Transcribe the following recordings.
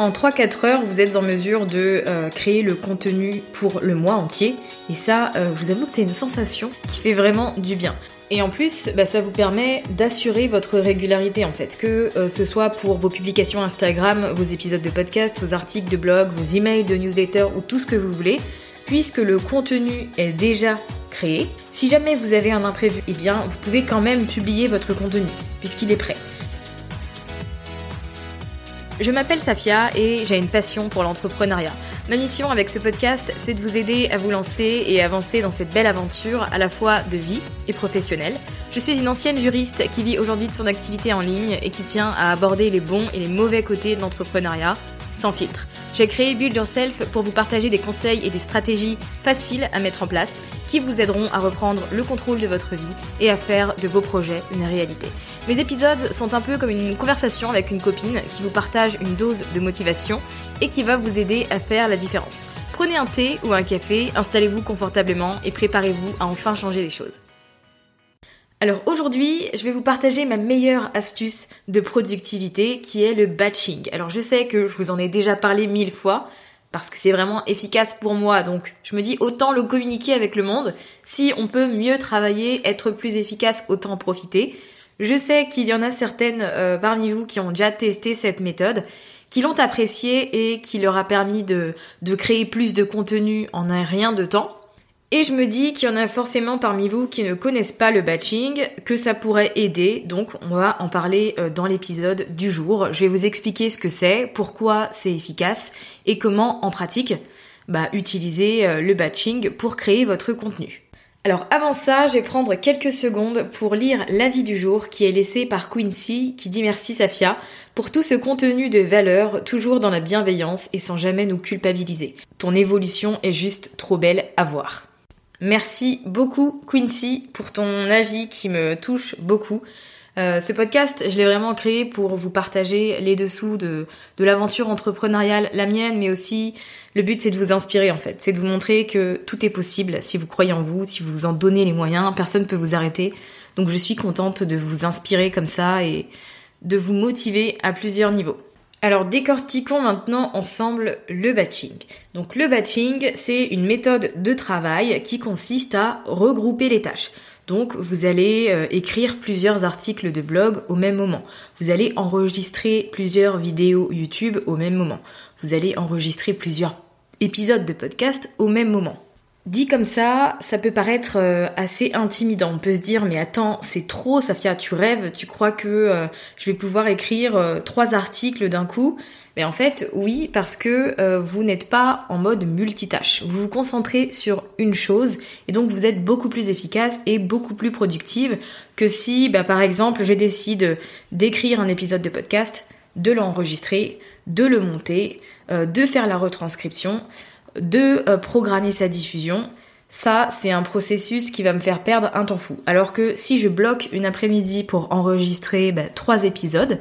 En 3-4 heures, vous êtes en mesure de euh, créer le contenu pour le mois entier. Et ça, euh, je vous avoue que c'est une sensation qui fait vraiment du bien. Et en plus, bah, ça vous permet d'assurer votre régularité en fait, que euh, ce soit pour vos publications Instagram, vos épisodes de podcast, vos articles de blog, vos emails de newsletter ou tout ce que vous voulez, puisque le contenu est déjà créé. Si jamais vous avez un imprévu, eh bien vous pouvez quand même publier votre contenu puisqu'il est prêt. Je m'appelle Safia et j'ai une passion pour l'entrepreneuriat. Ma mission avec ce podcast, c'est de vous aider à vous lancer et avancer dans cette belle aventure à la fois de vie et professionnelle. Je suis une ancienne juriste qui vit aujourd'hui de son activité en ligne et qui tient à aborder les bons et les mauvais côtés de l'entrepreneuriat sans filtre. J'ai créé Build Yourself pour vous partager des conseils et des stratégies faciles à mettre en place qui vous aideront à reprendre le contrôle de votre vie et à faire de vos projets une réalité. Mes épisodes sont un peu comme une conversation avec une copine qui vous partage une dose de motivation et qui va vous aider à faire la différence. Prenez un thé ou un café, installez-vous confortablement et préparez-vous à enfin changer les choses. Alors aujourd'hui, je vais vous partager ma meilleure astuce de productivité qui est le batching. Alors je sais que je vous en ai déjà parlé mille fois parce que c'est vraiment efficace pour moi. Donc je me dis autant le communiquer avec le monde. Si on peut mieux travailler, être plus efficace, autant profiter. Je sais qu'il y en a certaines euh, parmi vous qui ont déjà testé cette méthode, qui l'ont appréciée et qui leur a permis de, de créer plus de contenu en un rien de temps. Et je me dis qu'il y en a forcément parmi vous qui ne connaissent pas le batching, que ça pourrait aider, donc on va en parler euh, dans l'épisode du jour. Je vais vous expliquer ce que c'est, pourquoi c'est efficace et comment en pratique bah, utiliser euh, le batching pour créer votre contenu. Alors avant ça, je vais prendre quelques secondes pour lire l'avis du jour qui est laissé par Quincy qui dit merci Safia pour tout ce contenu de valeur toujours dans la bienveillance et sans jamais nous culpabiliser. Ton évolution est juste trop belle à voir. Merci beaucoup Quincy pour ton avis qui me touche beaucoup. Euh, ce podcast, je l'ai vraiment créé pour vous partager les dessous de, de l'aventure entrepreneuriale, la mienne, mais aussi le but c'est de vous inspirer en fait, c'est de vous montrer que tout est possible si vous croyez en vous, si vous vous en donnez les moyens, personne ne peut vous arrêter. Donc je suis contente de vous inspirer comme ça et de vous motiver à plusieurs niveaux. Alors décortiquons maintenant ensemble le batching. Donc le batching, c'est une méthode de travail qui consiste à regrouper les tâches. Donc vous allez euh, écrire plusieurs articles de blog au même moment. Vous allez enregistrer plusieurs vidéos YouTube au même moment. Vous allez enregistrer plusieurs épisodes de podcast au même moment. Dit comme ça, ça peut paraître euh, assez intimidant. On peut se dire mais attends, c'est trop, Safia, tu rêves, tu crois que euh, je vais pouvoir écrire euh, trois articles d'un coup Mais en fait, oui, parce que vous n'êtes pas en mode multitâche. Vous vous concentrez sur une chose et donc vous êtes beaucoup plus efficace et beaucoup plus productive que si, bah, par exemple, je décide d'écrire un épisode de podcast, de l'enregistrer, de le monter, de faire la retranscription de euh, programmer sa diffusion. Ça, c'est un processus qui va me faire perdre un temps fou. Alors que si je bloque une après-midi pour enregistrer bah, trois épisodes,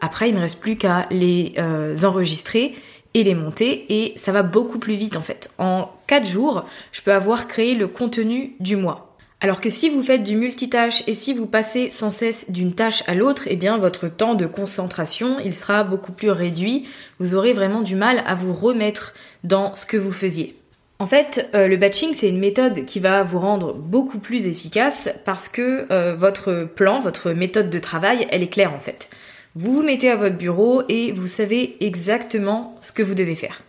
après il me reste plus qu'à les euh, enregistrer et les monter et ça va beaucoup plus vite en fait. En quatre jours, je peux avoir créé le contenu du mois. Alors que si vous faites du multitâche et si vous passez sans cesse d'une tâche à l'autre, eh bien votre temps de concentration, il sera beaucoup plus réduit. Vous aurez vraiment du mal à vous remettre dans ce que vous faisiez. En fait, euh, le batching, c'est une méthode qui va vous rendre beaucoup plus efficace parce que euh, votre plan, votre méthode de travail, elle est claire en fait. Vous vous mettez à votre bureau et vous savez exactement ce que vous devez faire.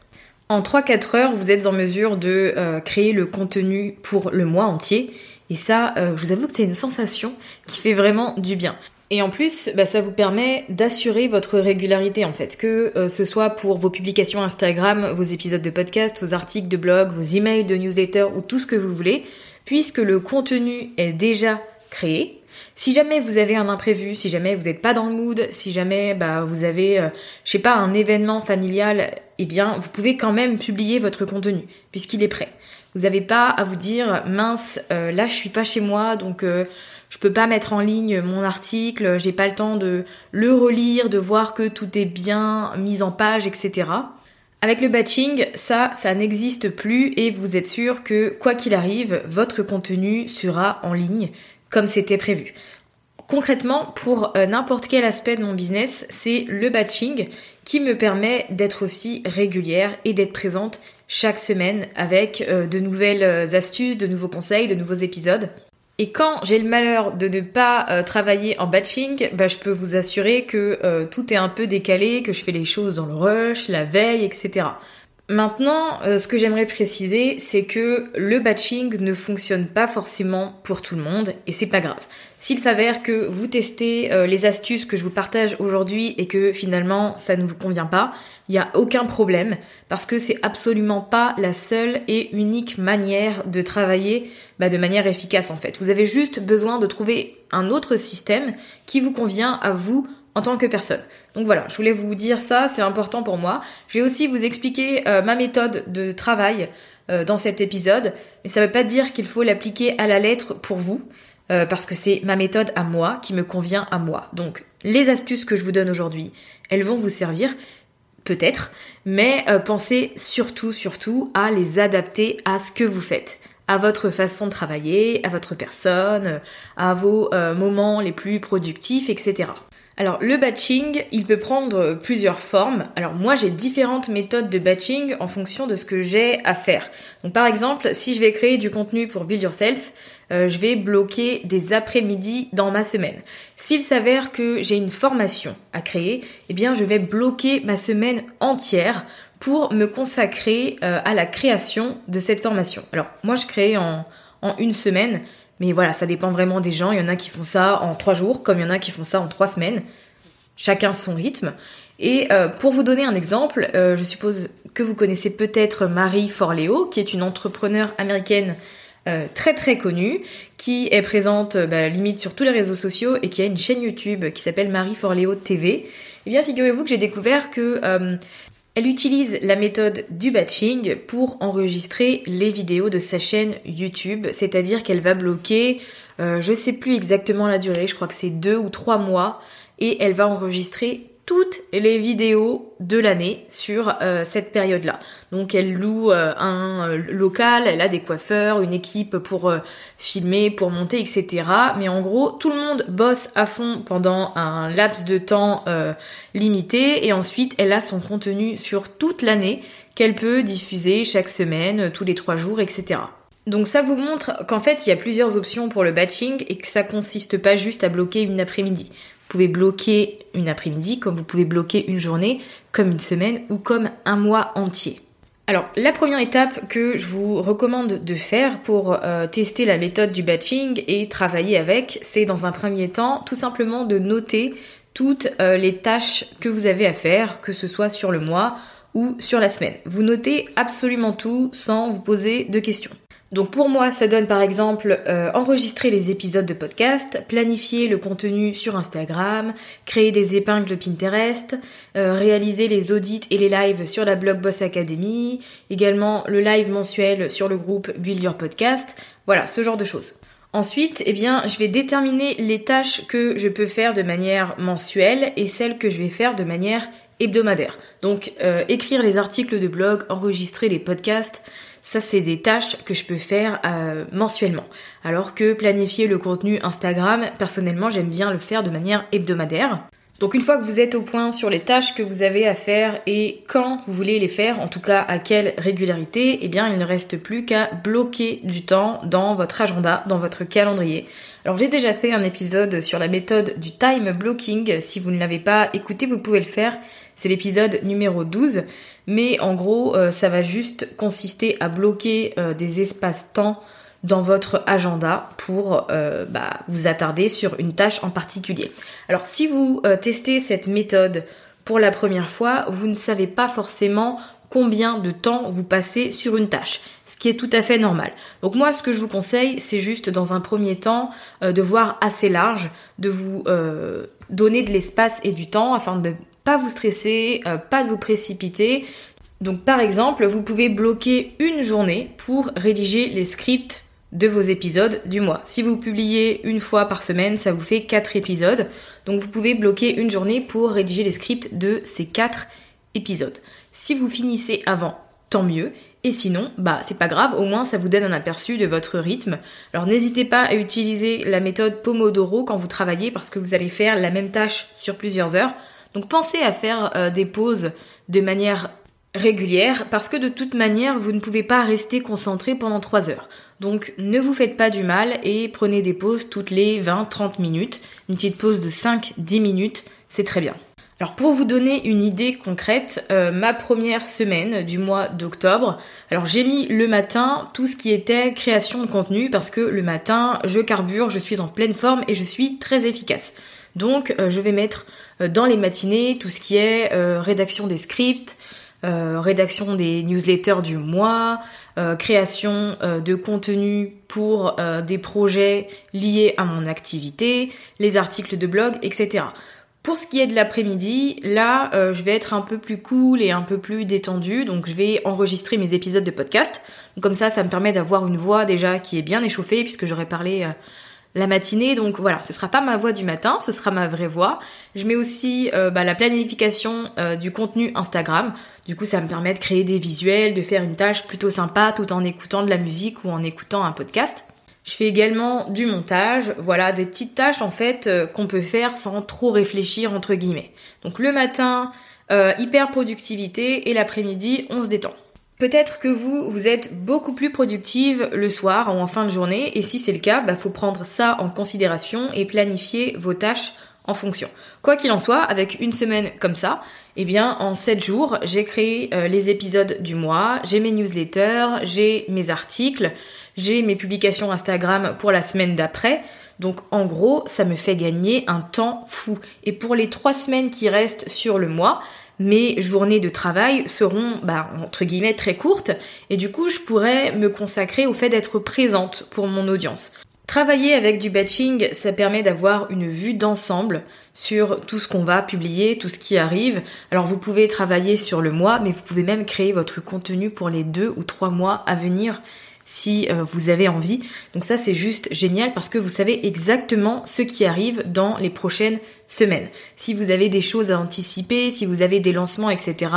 En 3-4 heures, vous êtes en mesure de euh, créer le contenu pour le mois entier et ça, euh, je vous avoue que c'est une sensation qui fait vraiment du bien. Et en plus, bah, ça vous permet d'assurer votre régularité en fait, que euh, ce soit pour vos publications Instagram, vos épisodes de podcast, vos articles de blog, vos emails de newsletter ou tout ce que vous voulez, puisque le contenu est déjà créé. Si jamais vous avez un imprévu, si jamais vous n'êtes pas dans le mood, si jamais bah, vous avez, euh, je sais pas, un événement familial, eh bien, vous pouvez quand même publier votre contenu puisqu'il est prêt. Vous n'avez pas à vous dire mince, euh, là je suis pas chez moi, donc euh, je peux pas mettre en ligne mon article, j'ai pas le temps de le relire, de voir que tout est bien mis en page, etc. Avec le batching, ça, ça n'existe plus et vous êtes sûr que quoi qu'il arrive, votre contenu sera en ligne comme c'était prévu. Concrètement, pour euh, n'importe quel aspect de mon business, c'est le batching qui me permet d'être aussi régulière et d'être présente chaque semaine avec euh, de nouvelles euh, astuces, de nouveaux conseils, de nouveaux épisodes. Et quand j'ai le malheur de ne pas travailler en batching, bah, je peux vous assurer que tout est un peu décalé, que je fais les choses dans le rush, la veille, etc. Maintenant, ce que j'aimerais préciser, c'est que le batching ne fonctionne pas forcément pour tout le monde et c'est pas grave. S'il s'avère que vous testez les astuces que je vous partage aujourd'hui et que finalement ça ne vous convient pas, il n'y a aucun problème parce que c'est absolument pas la seule et unique manière de travailler bah, de manière efficace en fait. Vous avez juste besoin de trouver un autre système qui vous convient à vous en tant que personne. Donc voilà, je voulais vous dire ça, c'est important pour moi. Je vais aussi vous expliquer euh, ma méthode de travail euh, dans cet épisode, mais ça ne veut pas dire qu'il faut l'appliquer à la lettre pour vous. Euh, parce que c'est ma méthode à moi qui me convient à moi. Donc les astuces que je vous donne aujourd'hui, elles vont vous servir, peut-être, mais pensez surtout, surtout à les adapter à ce que vous faites à votre façon de travailler, à votre personne, à vos moments les plus productifs, etc. Alors le batching, il peut prendre plusieurs formes. Alors moi j'ai différentes méthodes de batching en fonction de ce que j'ai à faire. Donc par exemple, si je vais créer du contenu pour Build Yourself, euh, je vais bloquer des après-midi dans ma semaine. S'il s'avère que j'ai une formation à créer, eh bien je vais bloquer ma semaine entière pour me consacrer euh, à la création de cette formation. Alors moi je crée en, en une semaine, mais voilà, ça dépend vraiment des gens. Il y en a qui font ça en trois jours, comme il y en a qui font ça en trois semaines. Chacun son rythme. Et euh, pour vous donner un exemple, je suppose que vous connaissez peut-être Marie Forleo, qui est une entrepreneure américaine euh, très très connue, qui est présente euh, bah, limite sur tous les réseaux sociaux et qui a une chaîne YouTube qui s'appelle Marie Forleo TV. Eh bien, figurez-vous que j'ai découvert que euh, elle utilise la méthode du batching pour enregistrer les vidéos de sa chaîne YouTube, c'est-à-dire qu'elle va bloquer, je sais plus exactement la durée, je crois que c'est deux ou trois mois, et elle va enregistrer toutes les vidéos de l'année sur euh, cette période-là. Donc elle loue euh, un euh, local, elle a des coiffeurs, une équipe pour filmer, pour monter, etc. Mais en gros, tout le monde bosse à fond pendant un laps de temps limité et ensuite elle a son contenu sur toute l'année qu'elle peut diffuser chaque semaine, tous les trois jours, etc. Donc ça vous montre qu'en fait il y a plusieurs options pour le batching et que ça consiste pas juste à bloquer une après-midi. Vous pouvez bloquer une après-midi, comme vous pouvez bloquer une journée, comme une semaine ou comme un mois entier. Alors, la première étape que je vous recommande de faire pour euh, tester la méthode du batching et travailler avec, c'est dans un premier temps tout simplement de noter toutes euh, les tâches que vous avez à faire, que ce soit sur le mois ou sur la semaine. Vous notez absolument tout sans vous poser de questions. Donc pour moi, ça donne par exemple euh, enregistrer les épisodes de podcast, planifier le contenu sur Instagram, créer des épingles Pinterest, euh, réaliser les audits et les lives sur la blog Boss Academy, également le live mensuel sur le groupe Build Your Podcast, voilà, ce genre de choses. Ensuite, eh bien, je vais déterminer les tâches que je peux faire de manière mensuelle et celles que je vais faire de manière hebdomadaire. Donc, euh, écrire les articles de blog, enregistrer les podcasts, ça, c'est des tâches que je peux faire euh, mensuellement. Alors que planifier le contenu Instagram, personnellement, j'aime bien le faire de manière hebdomadaire. Donc une fois que vous êtes au point sur les tâches que vous avez à faire et quand vous voulez les faire, en tout cas à quelle régularité, eh bien il ne reste plus qu'à bloquer du temps dans votre agenda, dans votre calendrier. Alors j'ai déjà fait un épisode sur la méthode du time blocking. Si vous ne l'avez pas écouté, vous pouvez le faire. C'est l'épisode numéro 12. Mais en gros, euh, ça va juste consister à bloquer euh, des espaces-temps dans votre agenda pour euh, bah, vous attarder sur une tâche en particulier. Alors si vous testez cette méthode pour la première fois, vous ne savez pas forcément combien de temps vous passez sur une tâche, ce qui est tout à fait normal. Donc moi, ce que je vous conseille, c'est juste dans un premier temps de voir assez large, de vous donner de l'espace et du temps afin de pas vous stresser, euh, pas de vous précipiter. Donc par exemple, vous pouvez bloquer une journée pour rédiger les scripts de vos épisodes du mois. Si vous publiez une fois par semaine, ça vous fait 4 épisodes. Donc vous pouvez bloquer une journée pour rédiger les scripts de ces 4 épisodes. Si vous finissez avant, tant mieux. Et sinon, bah c'est pas grave, au moins ça vous donne un aperçu de votre rythme. Alors n'hésitez pas à utiliser la méthode Pomodoro quand vous travaillez parce que vous allez faire la même tâche sur plusieurs heures. Donc pensez à faire euh, des pauses de manière régulière parce que de toute manière vous ne pouvez pas rester concentré pendant 3 heures. Donc ne vous faites pas du mal et prenez des pauses toutes les 20-30 minutes. Une petite pause de 5-10 minutes, c'est très bien. Alors pour vous donner une idée concrète, euh, ma première semaine du mois d'octobre, alors j'ai mis le matin tout ce qui était création de contenu parce que le matin je carbure, je suis en pleine forme et je suis très efficace. Donc euh, je vais mettre euh, dans les matinées tout ce qui est rédaction des scripts, rédaction des newsletters du mois, création de contenu pour des projets liés à mon activité, les articles de blog, etc. Pour ce qui est de l'après-midi, là, je vais être un peu plus cool et un peu plus détendu, donc je vais enregistrer mes épisodes de podcast. comme ça, ça me permet d'avoir une voix déjà qui est bien échauffée, puisque j'aurais parlé la matinée. Donc voilà, ce sera pas ma voix du matin, ce sera ma vraie voix. Je mets aussi euh, bah, la planification euh, du contenu Instagram. Du coup, ça me permet de créer des visuels, de faire une tâche plutôt sympa tout en écoutant de la musique ou en écoutant un podcast. Je fais également du montage, voilà, des petites tâches en fait euh, qu'on peut faire sans trop réfléchir entre guillemets. Donc le matin, hyper productivité et l'après-midi, on se détend. Peut-être que vous, vous êtes beaucoup plus productive le soir ou en fin de journée, et si c'est le cas, bah faut prendre ça en considération et planifier vos tâches en fonction. Quoi qu'il en soit, avec une semaine comme ça, eh bien en 7 jours, j'ai créé euh, les épisodes du mois, j'ai mes newsletters, j'ai mes articles, j'ai mes publications Instagram pour la semaine d'après. Donc en gros, ça me fait gagner un temps fou. Et pour les trois semaines qui restent sur le mois, mes journées de travail seront, bah, entre guillemets, très courtes, et du coup, je pourrais me consacrer au fait d'être présente pour mon audience. Travailler avec du batching, ça permet d'avoir une vue d'ensemble sur tout ce qu'on va publier, tout ce qui arrive. Alors vous pouvez travailler sur le mois, mais vous pouvez même créer votre contenu pour les deux ou trois mois à venir si euh, vous avez envie. Donc ça c'est juste génial parce que vous savez exactement ce qui arrive dans les prochaines semaines. Si vous avez des choses à anticiper, si vous avez des lancements, etc.,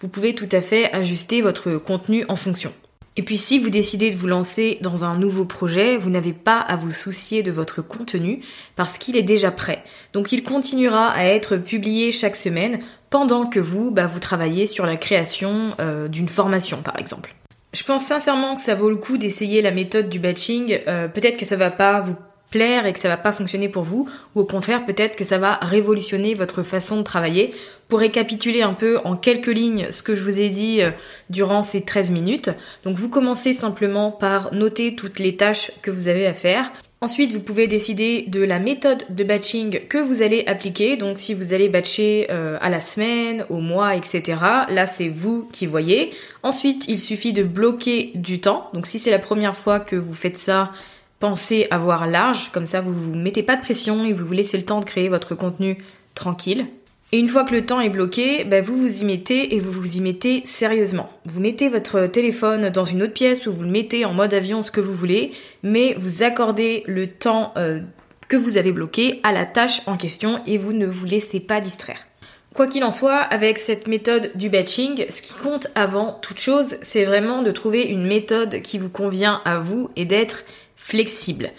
vous pouvez tout à fait ajuster votre contenu en fonction. Et puis si vous décidez de vous lancer dans un nouveau projet, vous n'avez pas à vous soucier de votre contenu parce qu'il est déjà prêt. Donc il continuera à être publié chaque semaine pendant que vous, bah, vous travaillez sur la création euh, d'une formation par exemple. Je pense sincèrement que ça vaut le coup d'essayer la méthode du batching. Euh, peut-être que ça va pas vous plaire et que ça va pas fonctionner pour vous, ou au contraire peut-être que ça va révolutionner votre façon de travailler. Pour récapituler un peu en quelques lignes ce que je vous ai dit euh, durant ces 13 minutes, donc vous commencez simplement par noter toutes les tâches que vous avez à faire. Ensuite, vous pouvez décider de la méthode de batching que vous allez appliquer. Donc si vous allez batcher euh, à la semaine, au mois, etc. Là, c'est vous qui voyez. Ensuite, il suffit de bloquer du temps. Donc si c'est la première fois que vous faites ça, pensez avoir large. Comme ça, vous vous mettez pas de pression et vous vous laissez le temps de créer votre contenu tranquille. Et une fois que le temps est bloqué, bah, vous vous y mettez et vous vous y mettez sérieusement. Vous mettez votre téléphone dans une autre pièce ou vous le mettez en mode avion, ce que vous voulez, mais vous accordez le temps euh, que vous avez bloqué à la tâche en question et vous ne vous laissez pas distraire. Quoi qu'il en soit, avec cette méthode du batching, ce qui compte avant toute chose, c'est vraiment de trouver une méthode qui vous convient à vous et d'être flexible.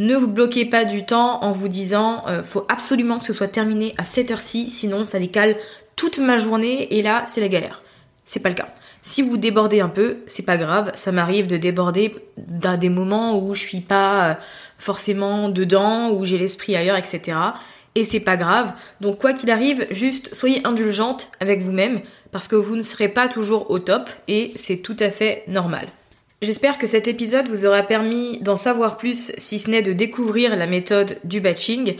Ne vous bloquez pas du temps en vous disant euh, faut absolument que ce soit terminé à cette heure-ci, sinon ça décale toute ma journée et là c'est la galère. C'est pas le cas. Si vous débordez un peu, c'est pas grave, ça m'arrive de déborder dans des moments où je suis pas euh, forcément dedans, où j'ai l'esprit ailleurs, etc. Et c'est pas grave. Donc quoi qu'il arrive, juste soyez indulgente avec vous-même parce que vous ne serez pas toujours au top et c'est tout à fait normal. J'espère que cet épisode vous aura permis d'en savoir plus, si ce n'est de découvrir la méthode du batching.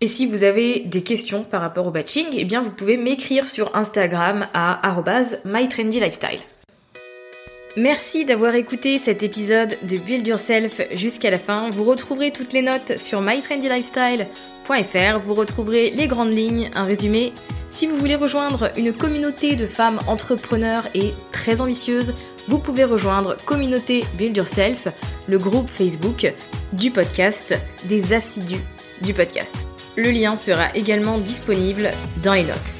Et si vous avez des questions par rapport au batching, eh bien vous pouvez m'écrire sur Instagram à @mytrendylifestyle. Merci d'avoir écouté cet épisode de Build Yourself jusqu'à la fin. Vous retrouverez toutes les notes sur mytrendylifestyle.fr. Vous retrouverez les grandes lignes, un résumé. Si vous voulez rejoindre une communauté de femmes entrepreneurs et très ambitieuses, vous pouvez rejoindre Communauté Build Yourself, le groupe Facebook du podcast, des assidus du podcast. Le lien sera également disponible dans les notes.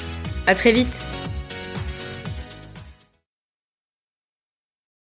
À très vite